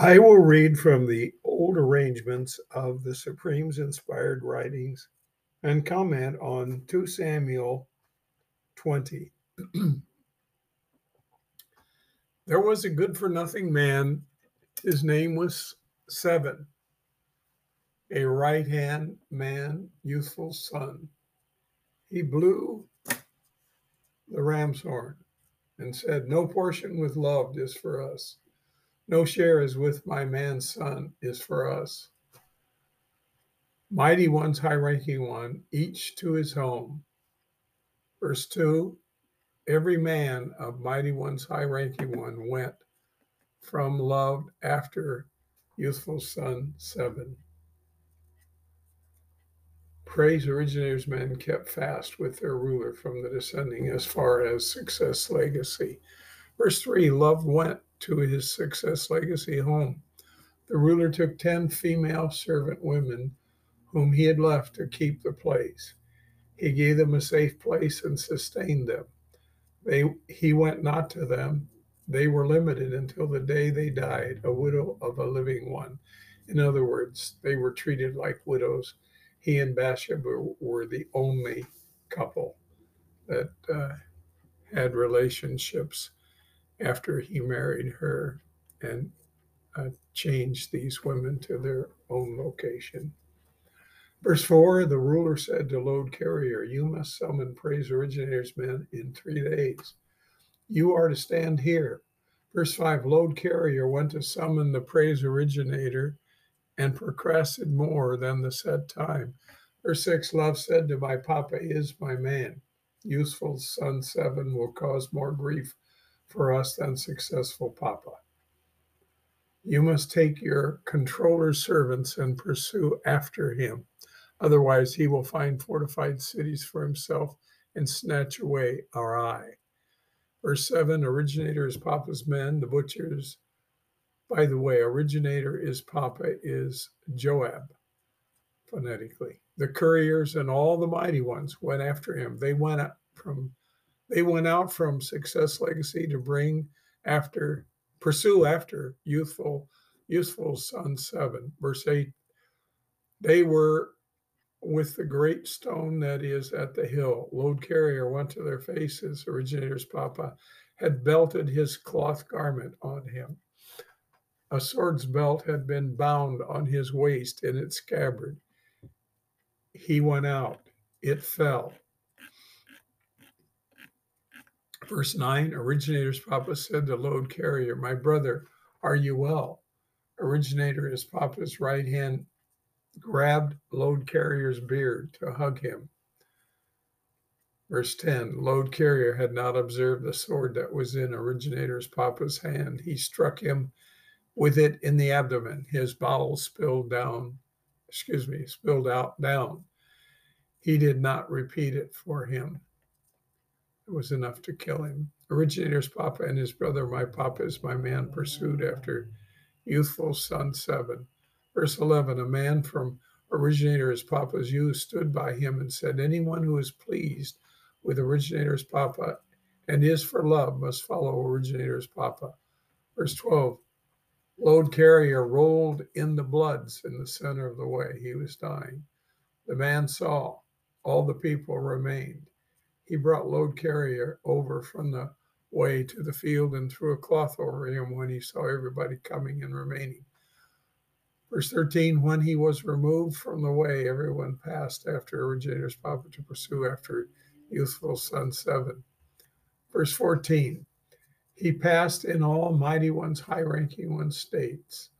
I will read from the old arrangements of the Supreme's inspired writings and comment on 2 Samuel 20. there was a good for nothing man, his name was Seven, a right hand man, youthful son. He blew the ram's horn and said, No portion with loved is for us. No share is with my man's son is for us. Mighty ones, high ranking one, each to his home. Verse 2 Every man of mighty one's high ranking one went from loved after youthful son 7. Praise originators men kept fast with their ruler from the descending as far as success legacy. Verse 3 Love went to his success legacy home. The ruler took 10 female servant women whom he had left to keep the place. He gave them a safe place and sustained them. They, he went not to them. They were limited until the day they died, a widow of a living one. In other words, they were treated like widows he and Bathsheba were the only couple that uh, had relationships after he married her and uh, changed these women to their own location. Verse 4 The ruler said to load carrier, You must summon praise originator's men in three days. You are to stand here. Verse 5 Load carrier went to summon the praise originator and procrastinated more than the set time. Verse 6 Love said to my papa is my man. Useful son 7 will cause more grief for us than successful papa. You must take your controller servants and pursue after him. Otherwise, he will find fortified cities for himself and snatch away our eye. Verse 7 Originator is Papa's men, the butchers by the way, originator is Papa is Joab, phonetically. The couriers and all the mighty ones went after him. They went up from they went out from success legacy to bring after pursue after youthful useful son seven verse eight. They were with the great stone that is at the hill. Load carrier went to their faces. Originator's papa had belted his cloth garment on him. A sword's belt had been bound on his waist in its scabbard. He went out, it fell. Verse 9 Originator's papa said to load carrier, My brother, are you well? Originator, his papa's right hand, grabbed load carrier's beard to hug him. Verse 10 Load carrier had not observed the sword that was in originator's papa's hand. He struck him with it in the abdomen. His bowels spilled down, excuse me, spilled out down. He did not repeat it for him. Was enough to kill him. Originator's papa and his brother, my papa is my man, pursued after youthful son seven. Verse 11 A man from originator's papa's youth stood by him and said, Anyone who is pleased with originator's papa and is for love must follow originator's papa. Verse 12 Load carrier rolled in the bloods in the center of the way. He was dying. The man saw. All the people remained. He brought load carrier over from the way to the field and threw a cloth over him when he saw everybody coming and remaining. Verse 13 When he was removed from the way, everyone passed after originator's papa to pursue after youthful son seven. Verse 14 he passed in all mighty ones, high ranking ones states,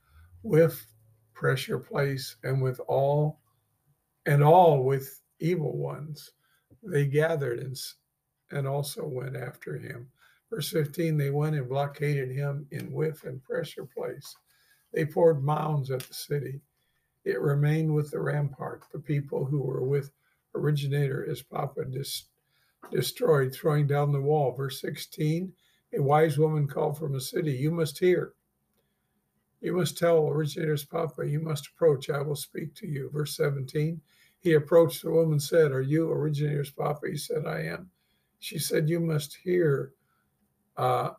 with pressure place and with all, and all with evil ones. They gathered and, and also went after him. Verse 15, they went and blockaded him in with and pressure place. They poured mounds at the city. It remained with the rampart. The people who were with originator as Papa dis- destroyed, throwing down the wall. Verse 16, a wise woman called from a city, You must hear. You must tell originator's papa, you must approach, I will speak to you. Verse 17, he approached the woman, said, Are you originator's papa? He said, I am. She said, You must hear uh,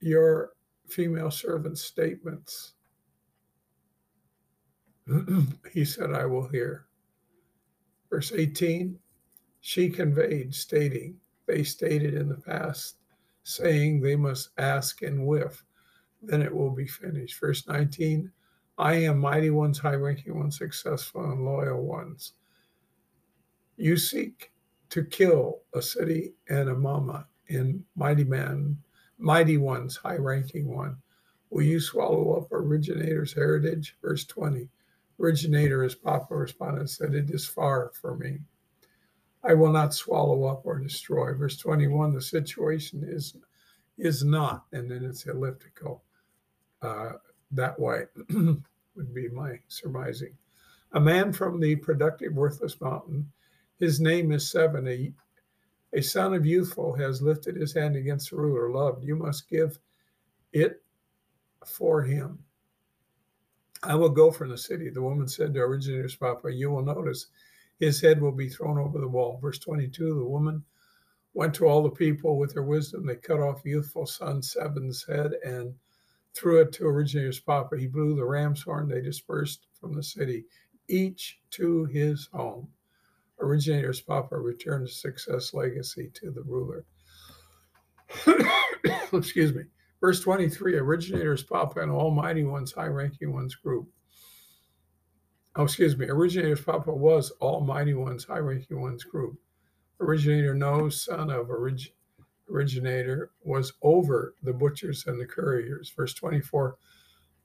your female servant's statements. he said, I will hear. Verse 18, she conveyed, stating, they stated in the past, saying they must ask and whiff, then it will be finished. Verse 19, I am mighty ones, high ranking ones, successful and loyal ones. You seek to kill a city and a mama in mighty man, mighty ones, high ranking one. Will you swallow up originator's heritage? Verse 20. Originator, as Papa responded, said, It is far from me. I will not swallow up or destroy. Verse 21, the situation is is not, and then it's elliptical. Uh, that way would be my surmising. A man from the productive, worthless mountain, his name is seven. A, a son of youthful has lifted his hand against the ruler. Loved, you must give it for him. I will go from the city. The woman said to originator's papa, You will notice his head will be thrown over the wall. Verse 22 The woman went to all the people with her wisdom. They cut off youthful son Seven's head and threw it to originator's papa. He blew the ram's horn. They dispersed from the city, each to his home. Originator's papa returned success legacy to the ruler. Excuse me. Verse 23 Originator's Papa and Almighty One's high ranking one's group. Oh, excuse me. Originator's Papa was Almighty One's high ranking one's group. Originator No, son of orig- Originator, was over the butchers and the couriers. Verse 24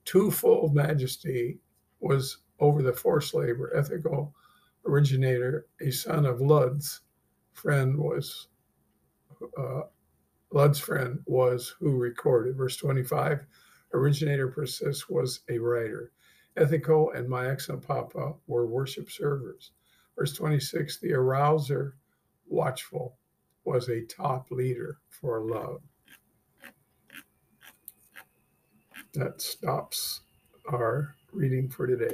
Twofold majesty was over the forced labor. Ethical originator, a son of Lud's friend, was uh, Lud's friend was who recorded. Verse 25 originator persists was a writer. Ethico and my excellent papa were worship servers. Verse 26 the arouser, watchful, was a top leader for love. That stops our reading for today.